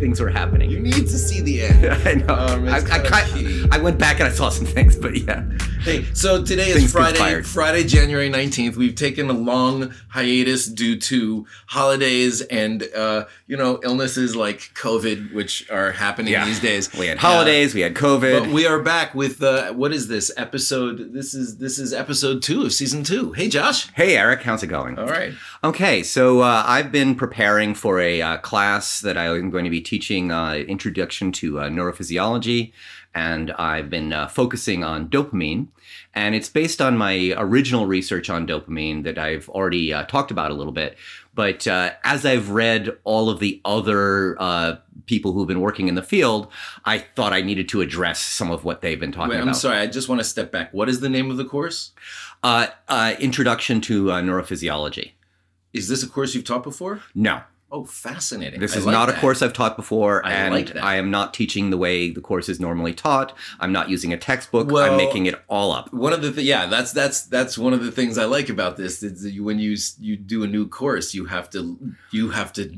things were happening. You need to see the end. I know. Um, I, I, key. I went back and I saw some things, but yeah. Hey, so today is Friday. Friday, January 19th. We've taken a long hiatus due to holidays and, uh, you know, illnesses like COVID, which are happening Yeah. these days. We had Uh, holidays, we had COVID. but we are back with, uh, what is this episode? This is, this is episode two of season two. Hey, Josh. hey, Eric, how's it going? All right. Okay, so uh, I've been preparing for a uh, class that I'm going to be teaching uh, Introduction to uh, Neurophysiology, and I've been uh, focusing on dopamine. And it's based on my original research on dopamine that I've already uh, talked about a little bit. But uh, as I've read all of the other uh, people who've been working in the field, I thought I needed to address some of what they've been talking about. Wait, I'm about. sorry. I just want to step back. What is the name of the course? Uh, uh, Introduction to uh, Neurophysiology. Is this a course you've taught before? No. Oh, fascinating. This I is like not a course I've taught before, I and like that. I am not teaching the way the course is normally taught. I'm not using a textbook. Well- I'm making it all up. One of the th- yeah, that's that's that's one of the things I like about this. Is that you, when you you do a new course, you have to you have to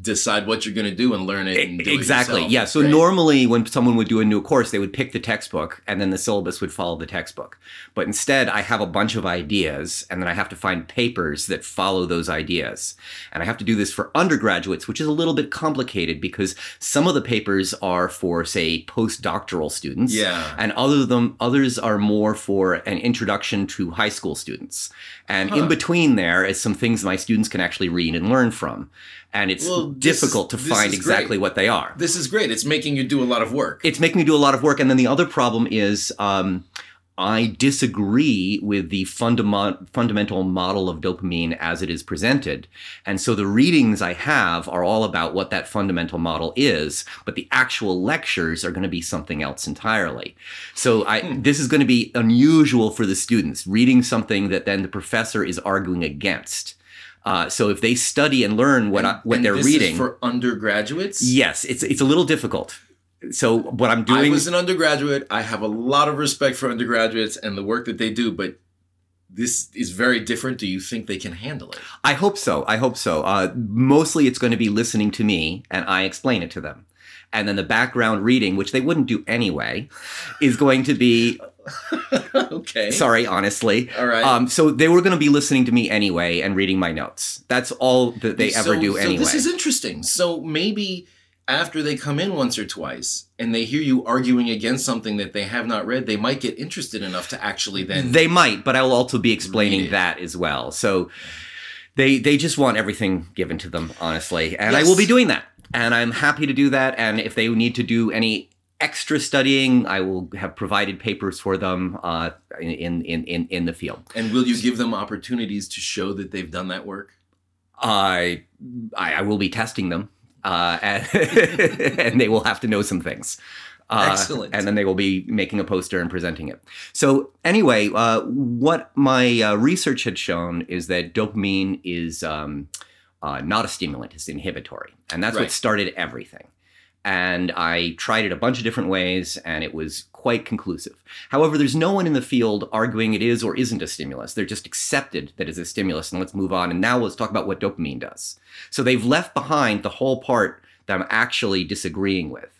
decide what you're going to do and learn it. And it exactly. yourself. Yeah. So Right. normally, when someone would do a new course, they would pick the textbook, and then the syllabus would follow the textbook. But instead, I have a bunch of ideas, and then I have to find papers that follow those ideas. And I have to do this for undergraduates, which is a little bit complicated because some of the papers are for, say, postdoctoral students. Yeah. and other them others are more for an introduction to high school students and Huh. in between there is some things my students can actually read and learn from and it's Well, this difficult to this find exactly great. what they are This is great. It's making you do a lot of work. it's making me do a lot of work and then the other problem is um, I disagree with the fundament, fundamental model of dopamine as it is presented. And so the readings I have are all about what that fundamental model is, but the actual lectures are going to be something else entirely. So I, Hmm. this is going to be unusual for the students, reading something that then the professor is arguing against. Uh, so if they study and learn what, I, what And they're this is reading, for undergraduates. yes, it's, it's a little difficult. So what I'm doing, I was an undergraduate. I have a lot of respect for undergraduates and the work that they do, but this is very different. Do you think they can handle it? I hope so. I hope so. Uh, mostly it's going to be listening to me and I explain it to them. And then the background reading, which they wouldn't do anyway, is going to be, okay. sorry, honestly. All right. Um, so they were going to be listening to me anyway and reading my notes. That's all that they ever So- do so anyway. This is interesting. So maybe after they come in once or twice and they hear you arguing against something that they have not read, they might get interested enough to actually then. they might, but I will also be explaining that as well. So they they just want everything given to them, honestly, and I will be doing that, and I'm happy to do that. And if they need to do any extra studying, I will have provided papers for them uh, in, in in in the field. and will you give them opportunities to show that they've done that work? I I, I will be testing them, uh, and, and they will have to know some things. Uh, Excellent. And then they will be making a poster and presenting it. So anyway, uh, what my uh, research had shown is that dopamine is um, uh, not a stimulant; it's inhibitory, and that's Right. what started everything. And I tried it a bunch of different ways, and it was quite conclusive. However, there's no one in the field arguing it is or isn't a stimulus. They're just accepted that it's a stimulus, and let's move on. And now let's talk about what dopamine does. So they've left behind the whole part that I'm actually disagreeing with.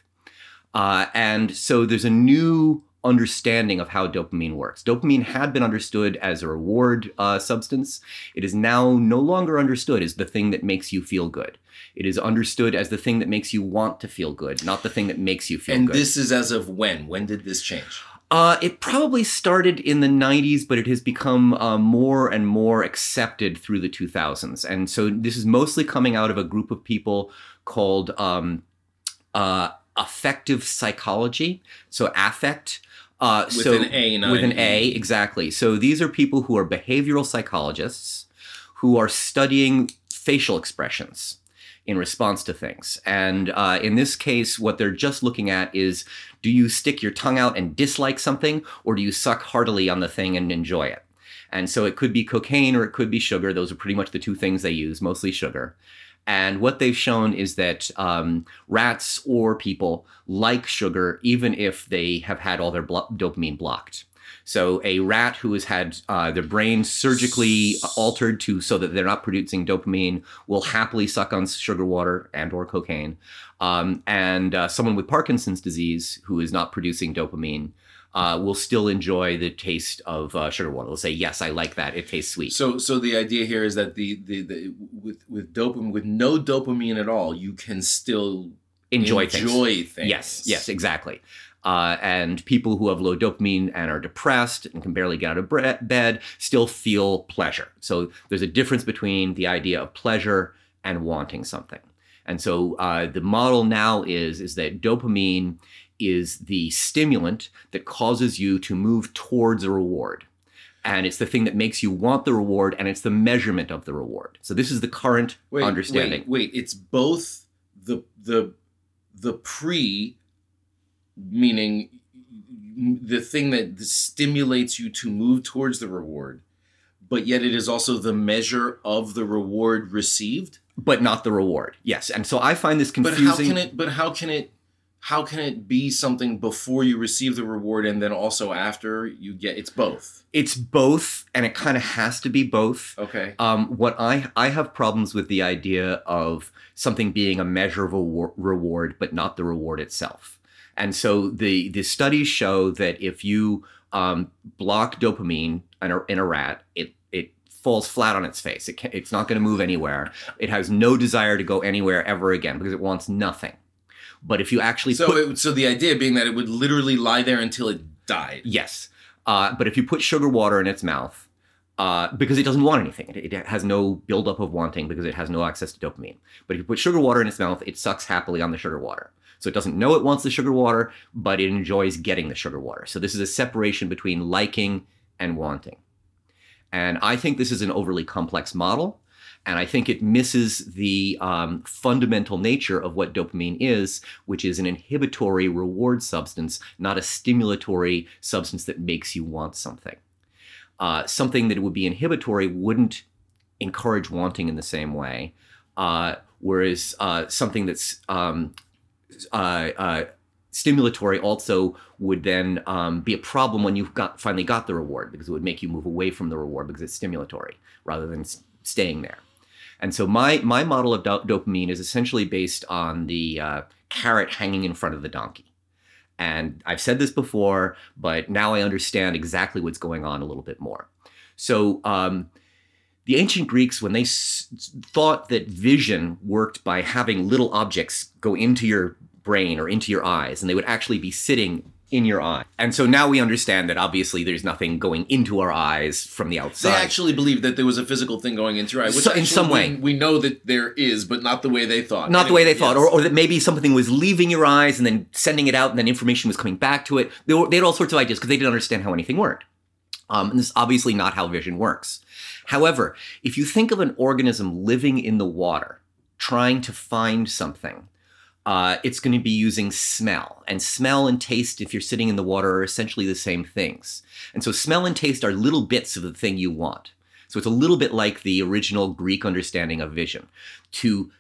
Uh, and so there's a new understanding of how dopamine works. Dopamine had been understood as a reward uh, substance. It is now no longer understood as the thing that makes you feel good. It is understood as the thing that makes you want to feel good, not the thing that makes you feel and good. And this is as of when? When did this change? Uh, it probably started in the 90s, but it has become uh, more and more accepted through the 2000s. And so this is mostly coming out of a group of people called um, uh, affective psychology. So affect. Uh, With so, an A, not with an an A, E. exactly. So these are people who are behavioral psychologists who are studying facial expressions in response to things. And uh, in this case, what they're just looking at is do you stick your tongue out and dislike something, or do you suck heartily on the thing and enjoy it? And so it could be cocaine or it could be sugar. Those are pretty much the two things they use, mostly sugar. And what they've shown is that um, rats or people like sugar even if they have had all their blo- dopamine blocked. So a rat who has had uh, their brain surgically altered to so that they're not producing dopamine will happily suck on sugar water and or cocaine. Um, and uh, someone with Parkinson's disease who is not producing dopamine uh, will still enjoy the taste of uh, sugar water. They'll say, "Yes, I like that. It tastes sweet." So, so the idea here is that the the, the with with dopamine with no dopamine at all, you can still enjoy, things. enjoy things. Yes, yes, exactly. Uh, and people who have low dopamine and are depressed and can barely get out of bre- bed still feel pleasure. So there's a difference between the idea of pleasure and wanting something. And so uh, the model now is is that dopamine is the stimulant that causes you to move towards a reward. And it's the thing that makes you want the reward, and it's the measurement of the reward. So this is the current Wait, understanding. Wait, wait, it's both the the the pre, meaning the thing that stimulates you to move towards the reward, but yet it is also the measure of the reward received. But not the reward. Yes. And so I find this But confusing. how can it? But how can it? How can it be something before you receive the reward and then also after you get? It's both. it's both, and it kind of has to be both. Okay. Um, what I I have problems with the idea of something being a measure of a war- reward, but not the reward itself. And so the the studies show that if you um, block dopamine in a, in a rat, it it falls flat on its face. It can, it's not going to move anywhere. It has no desire to go anywhere ever again because it wants nothing. But if you actually So, put it, so the idea being that it would literally lie there until it died. Yes. Uh, but if you put sugar water in its mouth, uh, because it doesn't want anything, it, it has no buildup of wanting because it has no access to dopamine. But if you put sugar water in its mouth, it sucks happily on the sugar water. So it doesn't know it wants the sugar water, but it enjoys getting the sugar water. So this is a separation between liking and wanting. And I think this is an overly complex model. And I think it misses the um, fundamental nature of what dopamine is, which is an inhibitory reward substance, not a stimulatory substance that makes you want something. Uh, something that would be inhibitory wouldn't encourage wanting in the same way, uh, whereas uh, something that's um, uh, uh, stimulatory also would then um, be a problem when you've got finally got the reward because it would make you move away from the reward because it's stimulatory rather than staying there. And so my my model of do- dopamine is essentially based on the uh, carrot hanging in front of the donkey. And I've said this before, but now I understand exactly what's going on a little bit more. So um, the ancient Greeks, when they s- thought that vision worked by having little objects go into your brain or into your eyes, and they would actually be sitting in your eye. And so now we understand that obviously there's nothing going into our eyes from the outside. They actually believed that there was a physical thing going into your eye, which So- in some we- way. we, know that there is, but not the way they thought. not the way they Anyway, thought, or, or that maybe something was leaving your eyes and then sending it out, and then information was coming back to it. They, were, they had all sorts of ideas because they didn't understand how anything worked. Um, and this is obviously not how vision works. However, if you think of an organism living in the water, trying to find something, uh, it's going to be using smell. And smell and taste, if you're sitting in the water, are essentially the same things. And so smell and taste are little bits of the thing you want. So it's a little bit like the original Greek understanding of vision. To,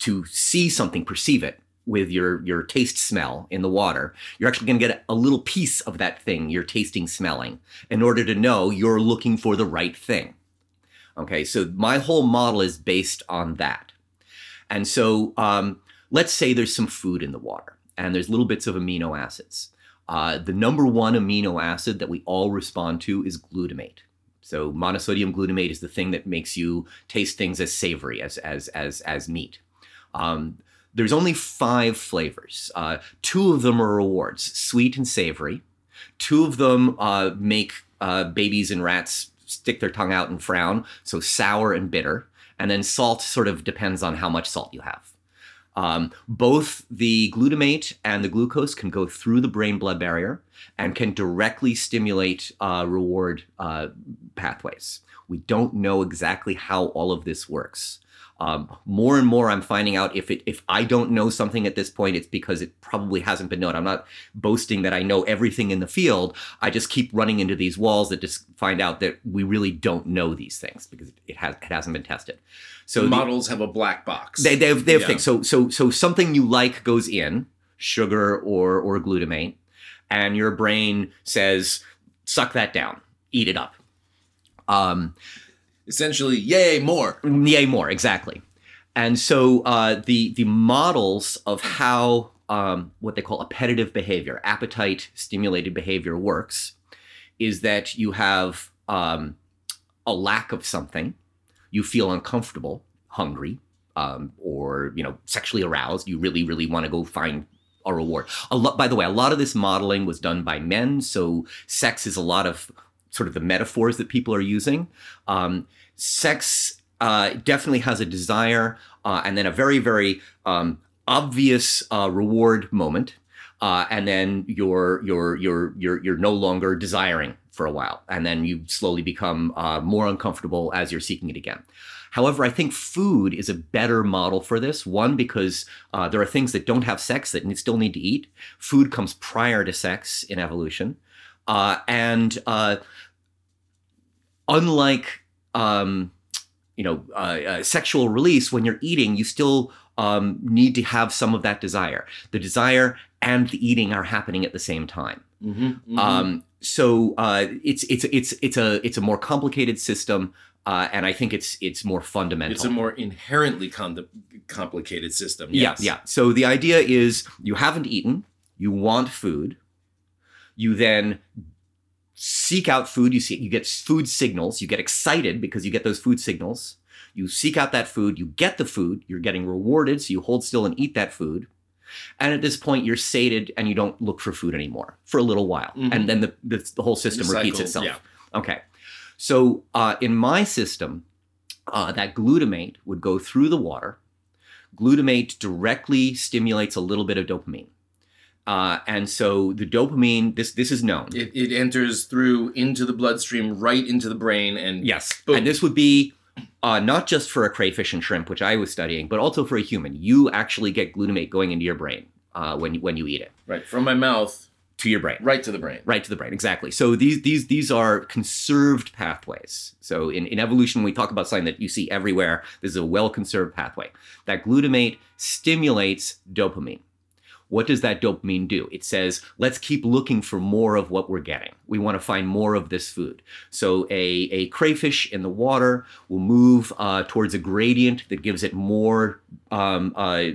to see something, perceive it with your, your taste smell in the water, you're actually going to get a little piece of that thing you're tasting, smelling, in order to know you're looking for the right thing. Okay, so my whole model is based on that. And so um, let's say there's some food in the water and there's little bits of amino acids. Uh, the number one amino acid that we all respond to is glutamate. So monosodium glutamate is the thing that makes you taste things as savory as as as as meat. Um, there's only five flavors. Uh, two of them are rewards: sweet and savory. Two of them uh, make uh, babies and rats stick their tongue out and frown. So sour and bitter. And then salt sort of depends on how much salt you have. Um, both the glutamate and the glucose can go through the brain blood barrier and can directly stimulate uh, reward uh, pathways. We don't know exactly how all of this works. Um, more and more, I'm finding out if it if I don't know something at this point, it's because it probably hasn't been known. I'm not boasting that I know everything in the field. I just keep running into these walls that just find out that we really don't know these things because it has it hasn't been tested. So the the- models have a black box. they they have, they have Yeah. things. So so so something you like goes in sugar or or glutamate, and your brain says suck that down, eat it up. Um, Essentially, yay, more. Yay, more exactly. And so uh, the the models of how um, what they call appetitive behavior, appetite stimulated behavior works, is that you have um, a lack of something, you feel uncomfortable, hungry, um, or you know sexually aroused. You really really want to go find a reward. A lot, by the way, a lot of this modeling was done by men, so sex is a lot of sort of the metaphors that people are using. Um, sex uh, definitely has a desire uh, and then a very, very um, obvious uh, reward moment. Uh, and then you're you're you're you're you're no longer desiring for a while, and then you slowly become uh, more uncomfortable as you're seeking it again. However, I think food is a better model for this. One, because uh, there are things that don't have sex that still need to eat. Food comes prior to sex in evolution, uh, and uh, unlike um, you know uh, uh, sexual release, when you're eating, you still um, need to have some of that desire. The desire and the eating are happening at the same time. Mm-hmm, Um, so uh, it's it's it's it's a it's a more complicated system, uh, and I think it's it's more fundamental. it's a more inherently con- complicated system. Yeah, Yes. yeah. So the idea is you haven't eaten, you want food, you then seek out food. You see, you get food signals. You get excited because you get those food signals. You seek out that food. You get the food. You're getting rewarded, so you hold still and eat that food. And at this point, you're sated and you don't look for food anymore for a little while, Mhm. and then the the, the whole system repeats itself. yeah. Okay. So uh, in my system, uh, that glutamate would go through the water. Glutamate directly stimulates a little bit of dopamine. Uh, and so the dopamine, this this is known. It, it enters through into the bloodstream, right into the brain, and yes. Boom. And this would be uh, not just for a crayfish and shrimp, which I was studying, but also for a human. You actually get glutamate going into your brain uh, when, you, when you eat it, right from my mouth to your brain. right to the brain. Right to the brain, exactly. So these these these are conserved pathways. So in, in evolution, when we talk about something that you see everywhere, this is a well conserved pathway. That glutamate stimulates dopamine. What does that dopamine do? It says, let's keep looking for more of what we're getting. We want to find more of this food. So a, a crayfish in the water will move uh, towards a gradient that gives it more um, uh,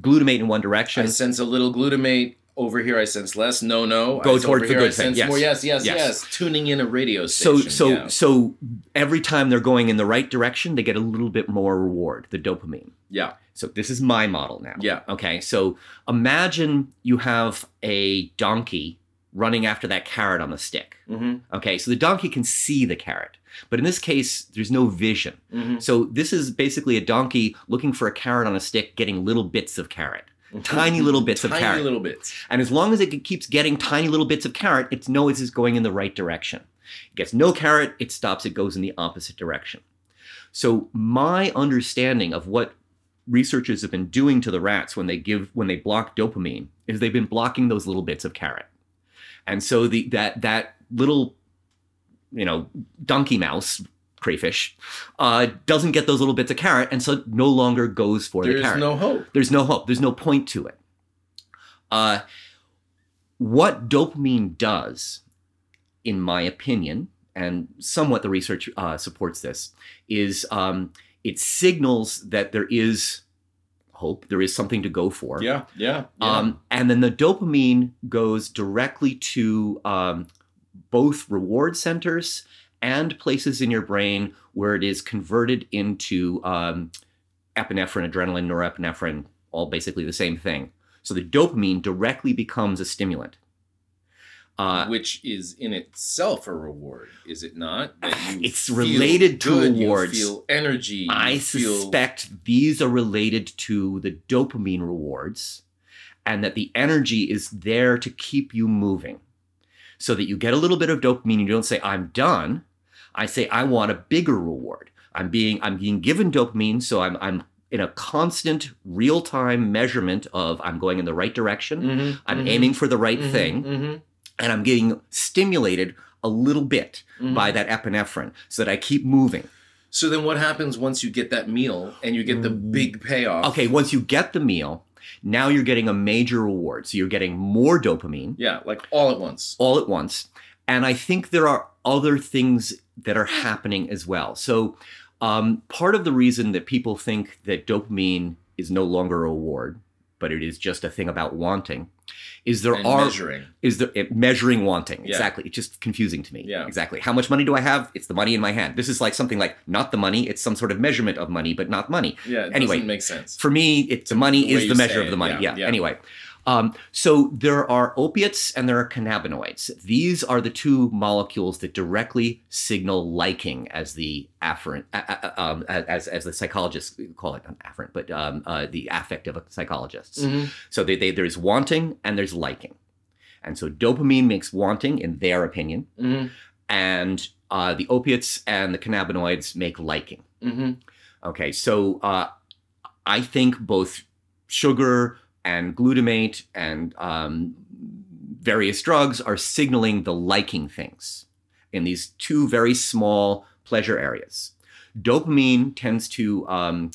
glutamate in one direction. I sense a little glutamate. Over here, I sense less. No, no. Go I, towards the here, good I thing. sense Yes. more. Yes, yes, Yes. yes. Tuning in a radio so station. so yeah. so every time they're going in the right direction they get a little bit more reward the dopamine yeah, so this is my model now yeah. okay so imagine you have a donkey running after that carrot on the stick Mm-hmm, okay so the donkey can see the carrot but in this case there's no vision mm-hmm. so this is basically a donkey looking for a carrot on a stick getting little bits of carrot Tiny little bits of carrot. tiny little bits. and as long as it keeps getting tiny little bits of carrot, it knows it's going in the right direction. It gets no carrot, it stops, it goes in the opposite direction. So my understanding of what researchers have been doing to the rats when they give when they block dopamine is they've been blocking those little bits of carrot. And so the that that little you know donkey mouse crayfish uh, doesn't get those little bits of carrot and so no longer goes for the carrot. There's no hope. there's no hope. There's no point to it. Uh, what dopamine does, in my opinion, and somewhat the research uh, supports this, is um, it signals that there is hope, there is something to go for. Yeah, yeah. yeah. Um, and then the dopamine goes directly to um, both reward centers and places in your brain where it is converted into um, epinephrine, adrenaline, norepinephrine, all basically the same thing. So the dopamine directly becomes a stimulant. Uh, which is in itself a reward, is it not? That you It's related to good, rewards. You feel energy. I feel, suspect these are related to the dopamine rewards and that the energy is there to keep you moving. So that you get a little bit of dopamine, you don't say, I'm done. I say, I want a bigger reward. I'm being I'm being given dopamine, so I'm I'm in a constant real-time measurement of I'm going in the right direction. Mhm, I'm mhm, aiming for the right mhm, thing, mhm, and I'm getting stimulated a little bit mhm. by that epinephrine so that I keep moving. So then, what happens once you get that meal and you get the big payoff? Okay, once you get the meal, now you're getting a major reward. So you're getting more dopamine Yeah, like all at once. all at once. And I think there are other things that are happening as well. So, um, part of the reason that people think that dopamine is no longer a reward, but it is just a thing about wanting, is there and are measuring. is there it, measuring wanting. Yeah. exactly. It's just confusing to me. Yeah. exactly. How much money do i have? It's the money in my hand. This is like something like not the money it's some sort of measurement of money but not money. Yeah, it Anyway, doesn't make sense. for me it's the money The is the measure of the money. Yeah, yeah. anyway um, so there are opiates and there are cannabinoids these are the two molecules that directly signal liking as the afferent uh, um, as, as the psychologists call it not afferent but um, uh, the affective psychologists Mhm. so they, they, there's wanting and there's liking. And so dopamine makes wanting, in their opinion, Mhm. and uh, the opiates and the cannabinoids make liking. Mhm. Okay, so uh, I think both sugar and glutamate and um, various drugs are signaling the liking things in these two very small pleasure areas. Dopamine tends to um,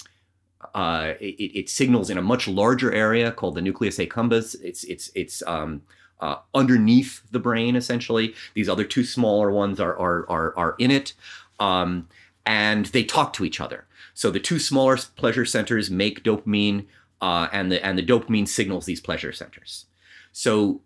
uh, it, it signals in a much larger area called the nucleus accumbens. It's it's it's um, uh, underneath the brain essentially. These other two smaller ones are are are, are in it, um, and they talk to each other. So the two smaller pleasure centers make dopamine, uh, and the and the dopamine signals these pleasure centers. So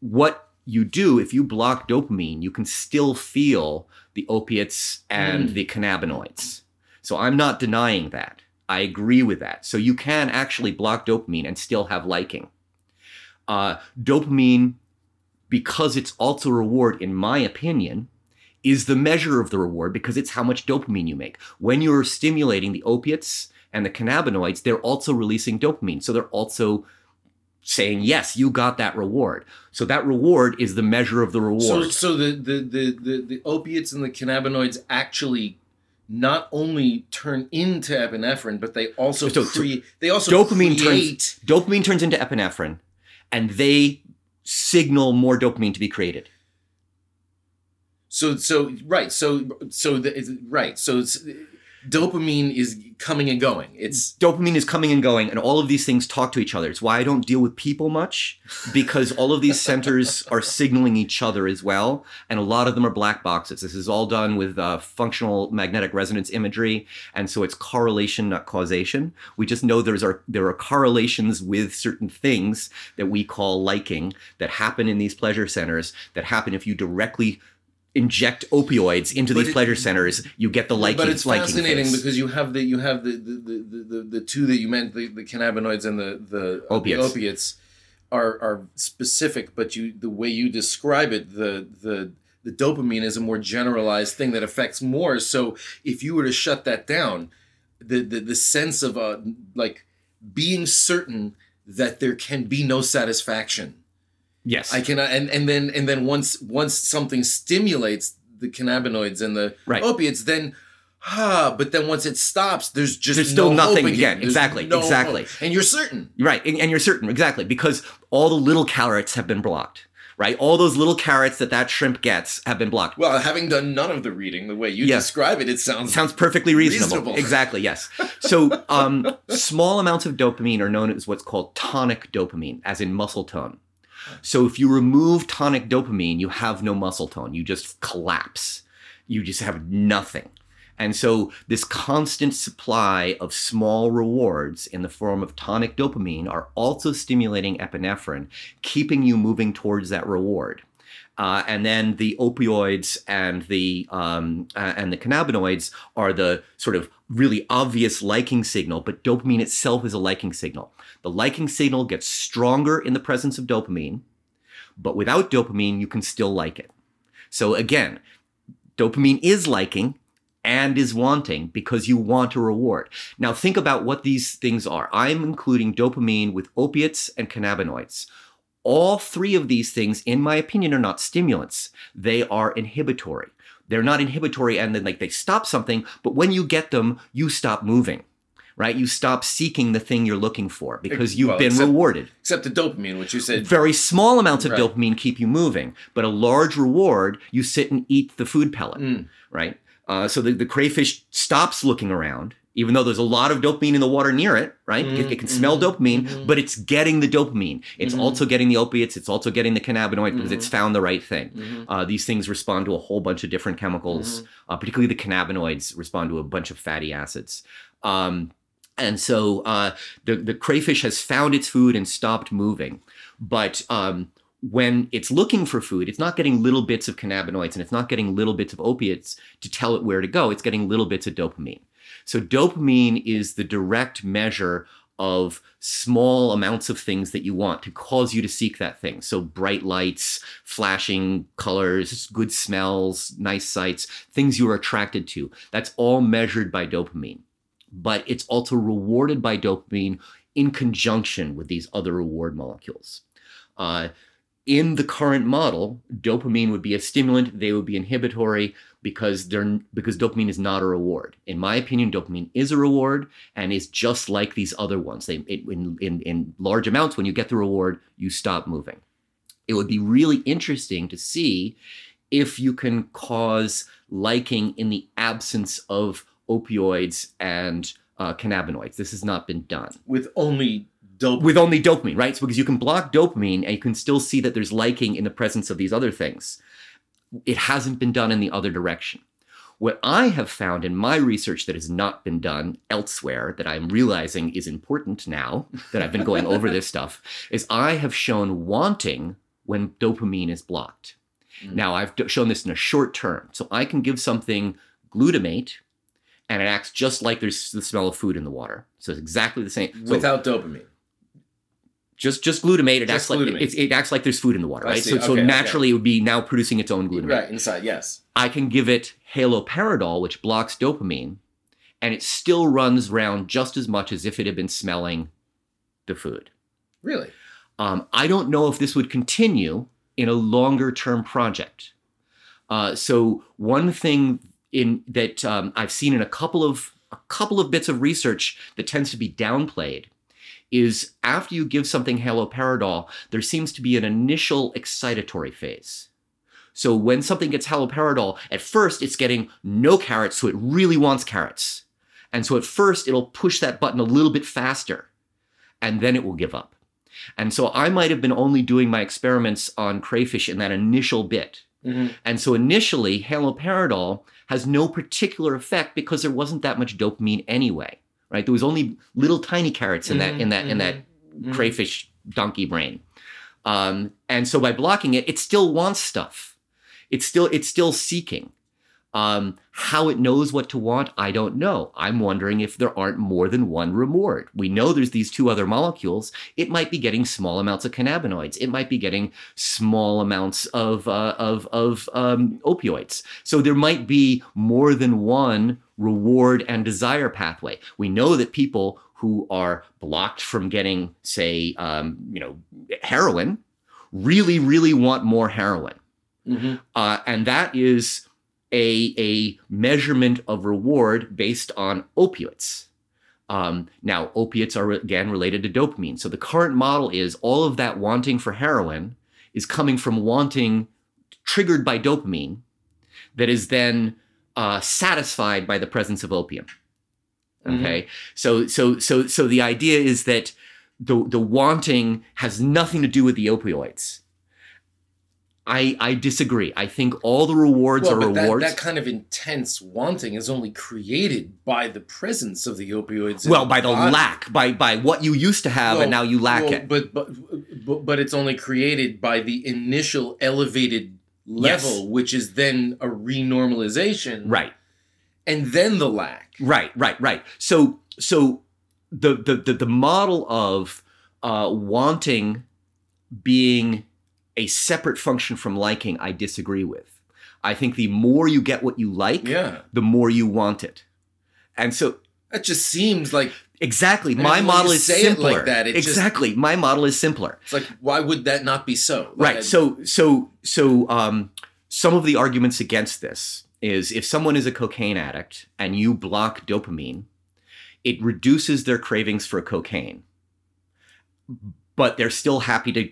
what you do if you block dopamine, you can still feel the opiates and Mm. the cannabinoids. So I'm not denying that. I agree with that. So you can actually block dopamine and still have liking. Uh, dopamine, because it's also a reward, in my opinion, is the measure of the reward because it's how much dopamine you make. When you're stimulating the opiates and the cannabinoids, they're also releasing dopamine. So they're also saying, yes, you got that reward. So that reward is the measure of the reward. So, so the, the, the, the, the opiates and the cannabinoids actually not only turn into epinephrine, but they also So- create. They also dopamine create. turns dopamine turns into epinephrine, and they signal more dopamine to be created. So, so right. So, so the, right. So, it's, dopamine is coming and going. It's Dopamine is coming and going, and all of these things talk to each other. It's why I don't deal with people much, because all of these centers are signaling each other as well, and a lot of them are black boxes. This is all done with uh, functional magnetic resonance imagery, and so it's correlation, not causation. We just know there's are there are correlations with certain things that we call liking that happen in these pleasure centers that happen if you directly inject opioids into But these it- pleasure centers you get the liking but it's liking fascinating phase. because you have the you have the the, the, the, the two that you meant the, the cannabinoids and the the Opiates. the opiates are are specific, but you the way you describe it the the the dopamine is a more generalized thing that affects more. So if you were to shut that down, the the, the sense of uh, like being certain that there can be no satisfaction yes I cannot, and and then and then once once something stimulates the cannabinoids and the Right. opiates, then ah, but then once it stops, there's just There's still no nothing again. There's Exactly, no exactly. hope. and you're certain. Right, and, and you're certain exactly because all the little carrots have been blocked. Right, all those little carrots that that shrimp gets have been blocked. Well, having done none of the reading, the way you Yeah. describe it, it sounds Sounds perfectly reasonable. Reasonable. Exactly, yes. So, um, small amounts of dopamine are known as what's called tonic dopamine, as in muscle tone. So, if you remove tonic dopamine, you have no muscle tone. You just collapse. You just have nothing. And so, this constant supply of small rewards in the form of tonic dopamine are also stimulating epinephrine, keeping you moving towards that reward. Uh, and then the opioids and the um, uh, and the cannabinoids are the sort of really obvious liking signal, but dopamine itself is a liking signal. The liking signal gets stronger in the presence of dopamine, but without dopamine, you can still like it. So again, dopamine is liking and is wanting because you want a reward. Now think about what these things are. I'm including dopamine with opiates and cannabinoids. All three of these things, in my opinion, are not stimulants. They are inhibitory. They're not inhibitory and then like they stop something, but when you get them, you stop moving. Right? You stop seeking the thing you're looking for because you've Well, been except- rewarded. except the dopamine, which you said. Very small amounts of Right. dopamine keep you moving, but a large reward, you sit and eat the food pellet Mm. right? Uh, so the, the crayfish stops looking around. Even though there's a lot of dopamine in the water near it, right? It, it can smell Mhm, dopamine, mhm. but it's getting the dopamine. It's Mhm. also getting the opiates. It's also getting the cannabinoid because it's found the right thing. Uh, these things respond to a whole bunch of different chemicals, uh, particularly the cannabinoids respond to a bunch of fatty acids. Um, and so uh, the, the crayfish has found its food and stopped moving. But um, when it's looking for food, it's not getting little bits of cannabinoids and it's not getting little bits of opiates to tell it where to go. It's getting little bits of dopamine. So dopamine is the direct measure of small amounts of things that you want to cause you to seek that thing. So bright lights, flashing colors, good smells, nice sights, things you are attracted to. That's all measured by dopamine. But it's also rewarded by dopamine in conjunction with these other reward molecules. Uh, in the current model, dopamine would be a stimulant, they would be inhibitory because they're because dopamine is not a reward. In my opinion, dopamine is a reward and is just like these other ones. They it, in, in in large amounts when you get the reward, you stop moving. It would be really interesting to see if you can cause liking in the absence of opioids and uh, cannabinoids. This has not been done With only dope. with only dopamine, right? So because you can block dopamine and you can still see that there's liking in the presence of these other things. It hasn't been done in the other direction. What I have found in my research that has not been done elsewhere, that I'm realizing is important now that I've been going over this stuff, is I have shown wanting when dopamine is blocked. Mm. Now, I've shown this in a short term. So I can give something glutamate and it acts just like there's the smell of food in the water. So it's exactly the same. So- without dopamine. Just just glutamate. It Just acts like glutamate. it's, it acts like there's food in the water, right? So, so Okay, okay. naturally, it would be now producing its own glutamate. Right, inside, yes. I can give it haloperidol, which blocks dopamine, and it still runs around just as much as if it had been smelling the food. Really? Um, I don't know if this would continue in a longer term project. Uh, so one thing in that um, I've seen in a couple of a couple of bits of research that tends to be downplayed is after you give something haloperidol, there seems to be an initial excitatory phase. So when something gets haloperidol, at first it's getting no carrots, so it really wants carrots. And so at first it'll push that button a little bit faster, and then it will give up. And so I might have been only doing my experiments on crayfish in that initial bit. Mhm. And so initially, haloperidol has no particular effect because there wasn't that much dopamine anyway, right? There was only little tiny carrots in that in that in that Mhm. crayfish donkey brain. Um, and so by blocking it, it still wants stuff. It's still it's still seeking. Um, how it knows what to want, I don't know. I'm wondering if there aren't more than one reward. We know there's these two other molecules. It might be getting small amounts of cannabinoids. It might be getting small amounts of uh, of of um, opioids. So there might be more than one reward and desire pathway. We know that people who are blocked from getting, say, um, you know, heroin, really, really want more heroin. Mhm. Uh, and that is a, a measurement of reward based on opiates. Um, now, opiates are again related to dopamine. So the current model is all of that wanting for heroin is coming from wanting triggered by dopamine that is then uh, satisfied by the presence of opium. Mhm. Okay, so so so so the idea is that the the wanting has nothing to do with the opioids. I I disagree. I think all the rewards Well, are that, rewards. that kind of intense wanting is only created by the presence of the opioids. well, by the body. lack, by by what you used to have Well, and now you lack well, it. But, but but but it's only created by the initial elevated level, Yes. which is then a renormalization, Right, And then the lack. right, right, right. So so the the the, the model of uh, wanting being a separate function from liking, I disagree with. I think the more you get what you like, Yeah, the more you want it. And so that just seems like exactly, my model is it like simpler. that, it just- exactly, my model is simpler. it's like why would that not be so? Like, Right. So so so um some of the arguments against this is if someone is a cocaine addict and you block dopamine, it reduces their cravings for cocaine. But they're still happy to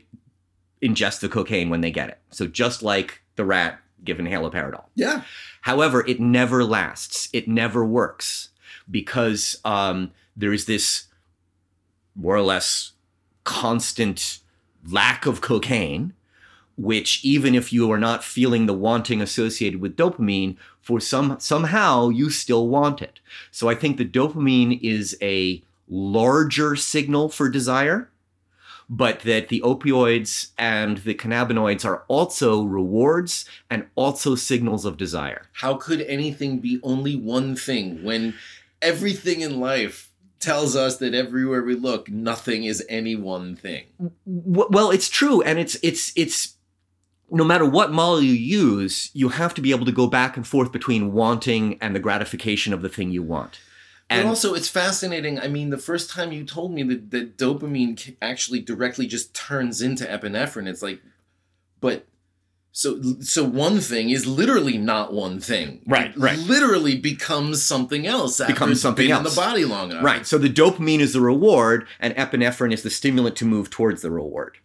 ingest the cocaine when they get it. So just like the rat given haloperidol. yeah, However, it never lasts. It never works because um, there is this more or less constant lack of cocaine, which even if you are not feeling the wanting associated with dopamine, for some somehow you still want it. So I think the dopamine is a larger signal for desire, but that the opioids and the cannabinoids are also rewards and also signals of desire. How could anything be only one thing when everything in life tells us that everywhere we look, nothing is any one thing? Well, it's true, and it's it's it's no matter what model you use, you have to be able to go back and forth between wanting and the gratification of the thing you want. But And also, it's fascinating. I mean, the first time you told me that, that dopamine actually directly just turns into epinephrine, it's like, but so so one thing is literally not one thing. Right, It right. Literally becomes something else. After Becomes something been else. in the body long enough. right, so the dopamine is the reward, and epinephrine is the stimulant to move towards the reward.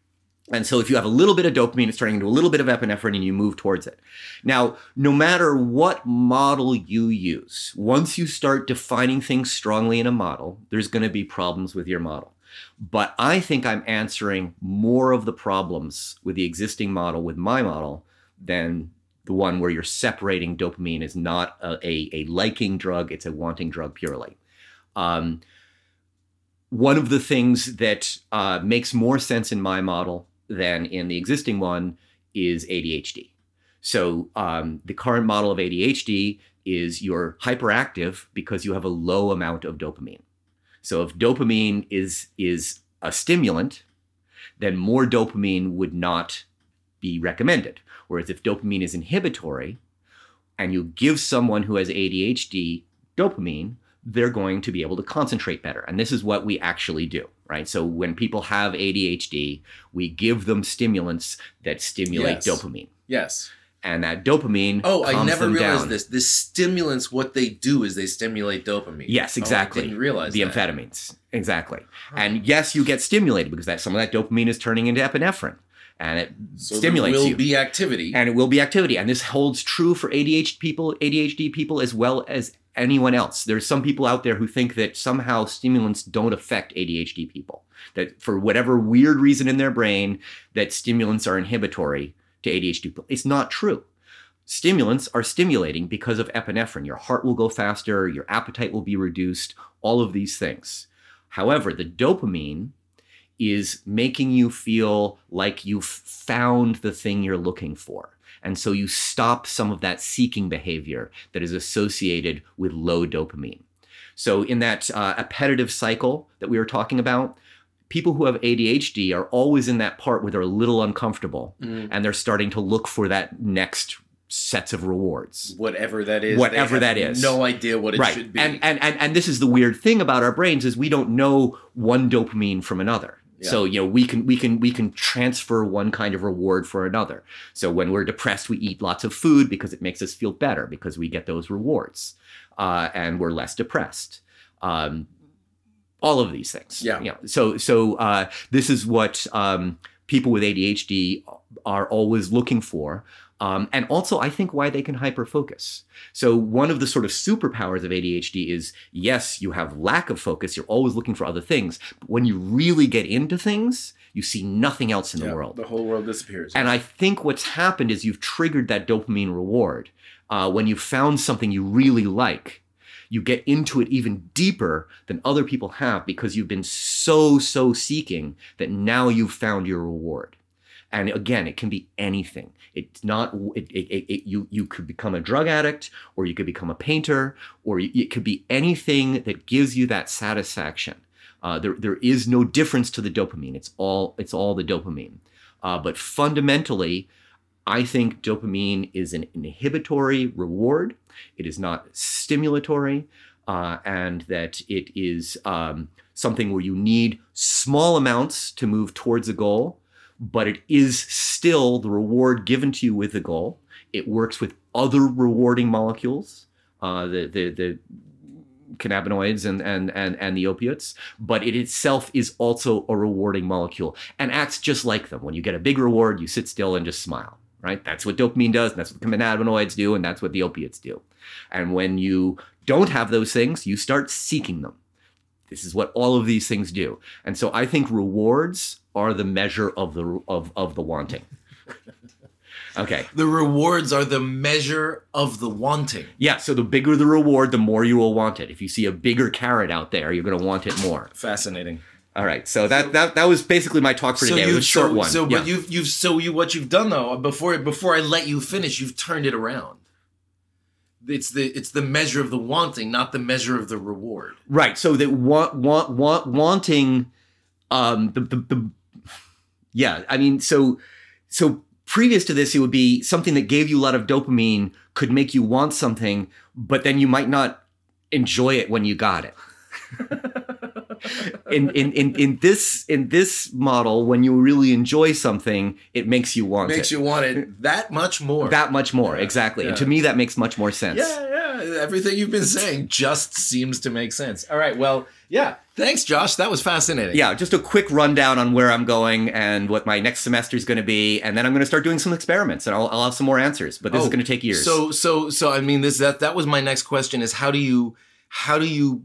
And so if you have a little bit of dopamine, it's turning into a little bit of epinephrine and you move towards it. Now, no matter what model you use, once you start defining things strongly in a model, there's going to be problems with your model. But I think I'm answering more of the problems with the existing model, with my model, than the one where you're separating dopamine is not a, a, a liking drug, it's a wanting drug purely. Um, one of the things that uh, makes more sense in my model than in the existing one is ADHD. So um, the current model of ADHD is you're hyperactive because you have a low amount of dopamine. So if dopamine is is a stimulant, then more dopamine would not be recommended. Whereas if dopamine is inhibitory, and you give someone who has ADHD dopamine, they're going to be able to concentrate better. And this is what we actually do, right? So when people have ADHD, we give them stimulants that stimulate Yes. dopamine. Yes. And that dopamine Oh, I never realized down. this. The stimulants, what they do is they stimulate dopamine. Yes, Oh, exactly. I didn't realize the that. amphetamines. Exactly. And yes, you get stimulated because that some of that dopamine is turning into epinephrine and it so stimulates there will you. be activity. and it will be activity. And this holds true for ADHD people, ADHD people as well as anyone else. There's some people out there who think that somehow stimulants don't affect ADHD people. That for whatever weird reason in their brain, that stimulants are inhibitory to ADHD people. It's not true. Stimulants are stimulating because of epinephrine. Your heart will go faster, your appetite will be reduced, all of these things. However, the dopamine is making you feel like you've found the thing you're looking for. And so you stop some of that seeking behavior that is associated with low dopamine. So, in that uh, appetitive cycle that we were talking about, people who have ADHD are always in that part where they're a little uncomfortable Mm, and they're starting to look for that next sets of rewards. whatever that is. Whatever that is. No idea what it right. should be. And, and and and this is the weird thing about our brains is we don't know one dopamine from another. Yeah. So you know we can we can we can transfer one kind of reward for another. So when we're depressed, we eat lots of food because it makes us feel better because we get those rewards, uh, and we're less depressed. Um, all of these things. Yeah. You know, so so uh, this is what um, people with ADHD are always looking for. Um, and also, I think why they can hyperfocus. So, one of the sort of superpowers of ADHD is yes, you have lack of focus, you're always looking for other things. But when you really get into things, you see nothing else in the world. The whole world disappears. And I think what's happened is you've triggered that dopamine reward. Uh, when you found something you really like, you get into it even deeper than other people have because you've been so, so seeking that now you've found your reward. And again, it can be anything. It's not, it, it, it, you, you could become a drug addict, or you could become a painter, or it could be anything that gives you that satisfaction. Uh, there, there is no difference to the dopamine. It's all, it's all the dopamine. Uh, but fundamentally, I think dopamine is an inhibitory reward. It is not stimulatory, uh, and that it is um, something where you need small amounts to move towards a goal, but it is still the reward given to you with the goal. It works with other rewarding molecules, uh, the, the, the cannabinoids and, and, and, and the opiates, but it itself is also a rewarding molecule and acts just like them. When you get a big reward, you sit still and just smile, right? That's what dopamine does, and that's what cannabinoids do, and that's what the opiates do. And when you don't have those things, you start seeking them. This is what all of these things do. And so I think rewards are the measure of the of, of the wanting. Okay. The rewards are the measure of the wanting. Yeah, so the bigger the reward, the more you will want it. If you see a bigger carrot out there, you're going to want it more. Fascinating. All right. So that that, that was basically my talk for today. it was a short so, one. So, Yeah. but you've you've so you what you've done though before before I let you finish, you've turned it around. It's the it's the measure of the wanting, not the measure of the reward. Right. So that want want want wanting um the, the the yeah, I mean so so previous to this it would be something that gave you a lot of dopamine could make you want something, but then you might not enjoy it when you got it. in, in in in this in this model, when you really enjoy something, it makes you want Makes it makes you want it that much more. that much more. Yeah, exactly. And to me, that makes much more sense. yeah, yeah. Everything you've been saying just seems to make sense. All right. Well, yeah. Thanks, Josh. That was fascinating. yeah, just a quick rundown on where I'm going and what my next semester is going to be, and then I'm going to start doing some experiments, and I'll, I'll have some more answers. But this is Oh, going to take years. So so so I mean this that that was my next question is how do you how do you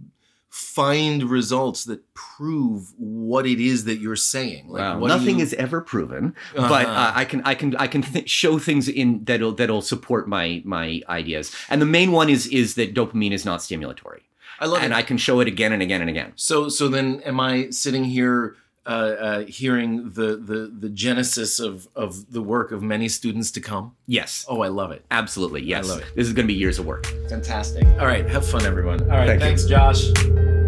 find results that prove what it is that you're saying? Like Wow, what nothing you- is ever proven, Uh-huh. but uh, I can I can I can th- show things in that'll that'll support my my ideas. And the main one is is that dopamine is not stimulatory, I love and it. And I can show it again and again and again. So so then am I sitting here uh, uh, hearing the, the the genesis of of the work of many students to come? Yes, Oh, I love it. absolutely. Yes, I love it. this is going to be years of work. Fantastic. All right, have fun everyone. All right, Thank you. thanks Josh.